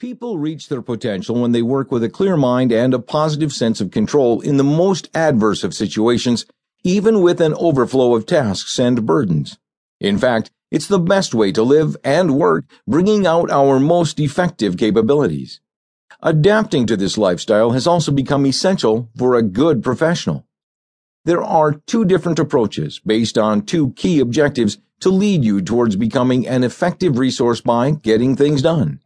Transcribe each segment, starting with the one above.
People reach their potential when they work with a clear mind and a positive sense of control in the most adverse of situations, even with an overflow of tasks and burdens. In fact, it's the best way to live and work, bringing out our most effective capabilities. Adapting to this lifestyle has also become essential for a good professional. There are two different approaches based on two key objectives to lead you towards becoming an effective resource by getting things done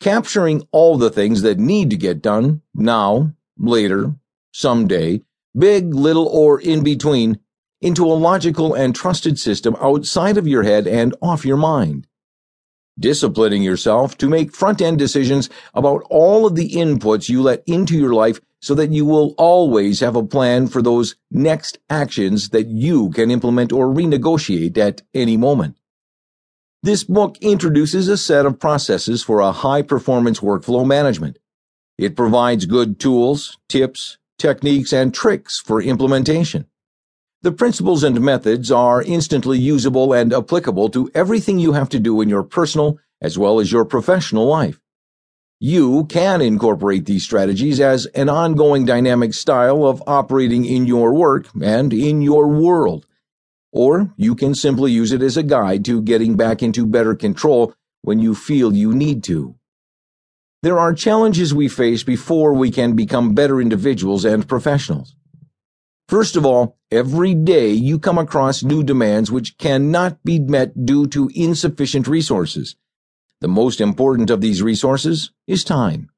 capturing all the things that need to get done now, later, someday, big, little, or in between, into a logical and trusted system outside of your head and off your mind. Disciplining yourself to make front end decisions about all of the inputs you let into your life so that you will always have a plan for those next actions that you can implement or renegotiate at any moment. This book introduces a set of processes for a high performance workflow management. It provides good tools, tips, techniques, and tricks for implementation. The principles and methods are instantly usable and applicable to everything you have to do in your personal as well as your professional life. You can incorporate these strategies as an ongoing dynamic style of operating in your work and in your world. Or you can simply use it as a guide to getting back into better control when you feel you need to. There are challenges we face before we can become better individuals and professionals. First of all, every day you come across new demands which cannot be met due to insufficient resources. The most important of these resources is time.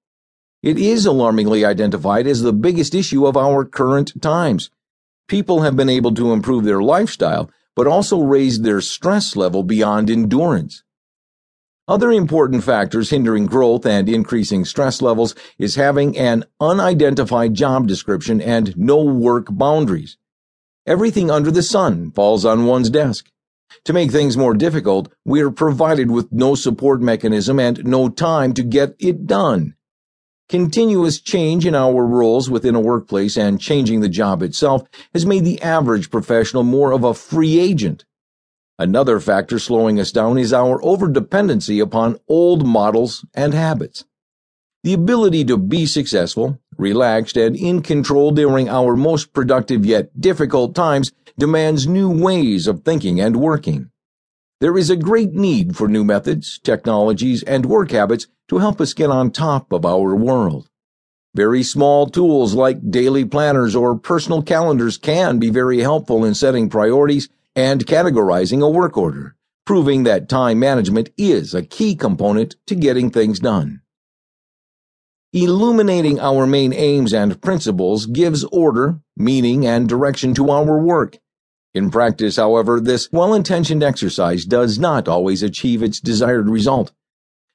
It is alarmingly identified as the biggest issue of our current times people have been able to improve their lifestyle, but also raise their stress level beyond endurance. Other important factors hindering growth and increasing stress levels is having an unidentified job description and no work boundaries. Everything under the sun falls on one's desk. To make things more difficult, we are provided with no support mechanism and no time to get it done. Continuous change in our roles within a workplace and changing the job itself has made the average professional more of a free agent. Another factor slowing us down is our overdependency upon old models and habits. The ability to be successful, relaxed, and in control during our most productive yet difficult times demands new ways of thinking and working. There is a great need for new methods, technologies, and work habits to help us get on top of our world. Very small tools like daily planners or personal calendars can be very helpful in setting priorities and categorizing a work order, proving that time management is a key component to getting things done. Illuminating our main aims and principles gives order, meaning, and direction to our work in practice, however, this well-intentioned exercise does not always achieve its desired result.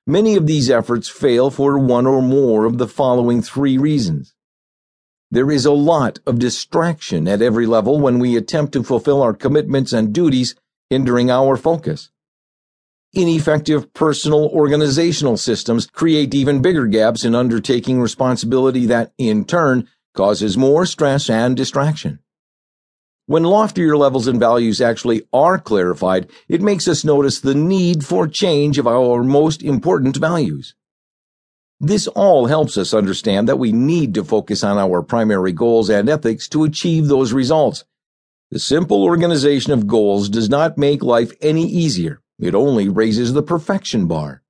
Many of these efforts fail for one or more of the following three reasons. There is a lot of distraction at every level when we attempt to fulfill our commitments and duties, hindering our focus. Ineffective personal organizational systems create even bigger gaps in undertaking responsibility that, in turn, causes more stress and distraction. When loftier levels and values actually are clarified, it makes us notice the need for change of our most important values. This all helps us understand that we need to focus on our primary goals and ethics to achieve those results. The simple organization of goals does not make life any easier. It only raises the perfection bar.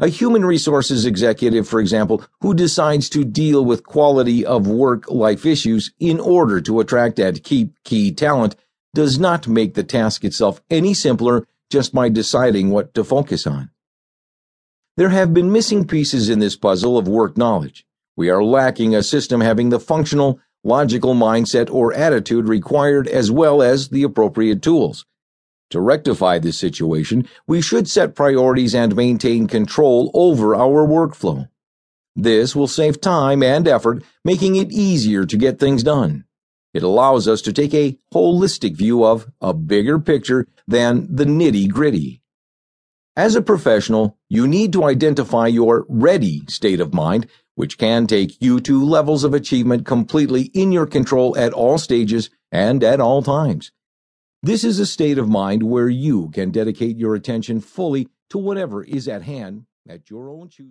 A human resources executive, for example, who decides to deal with quality of work life issues in order to attract and keep key talent does not make the task itself any simpler just by deciding what to focus on. There have been missing pieces in this puzzle of work knowledge. We are lacking a system having the functional, logical mindset or attitude required as well as the appropriate tools. To rectify this situation, we should set priorities and maintain control over our workflow. This will save time and effort, making it easier to get things done. It allows us to take a holistic view of a bigger picture than the nitty gritty. As a professional, you need to identify your ready state of mind, which can take you to levels of achievement completely in your control at all stages and at all times. This is a state of mind where you can dedicate your attention fully to whatever is at hand at your own choosing.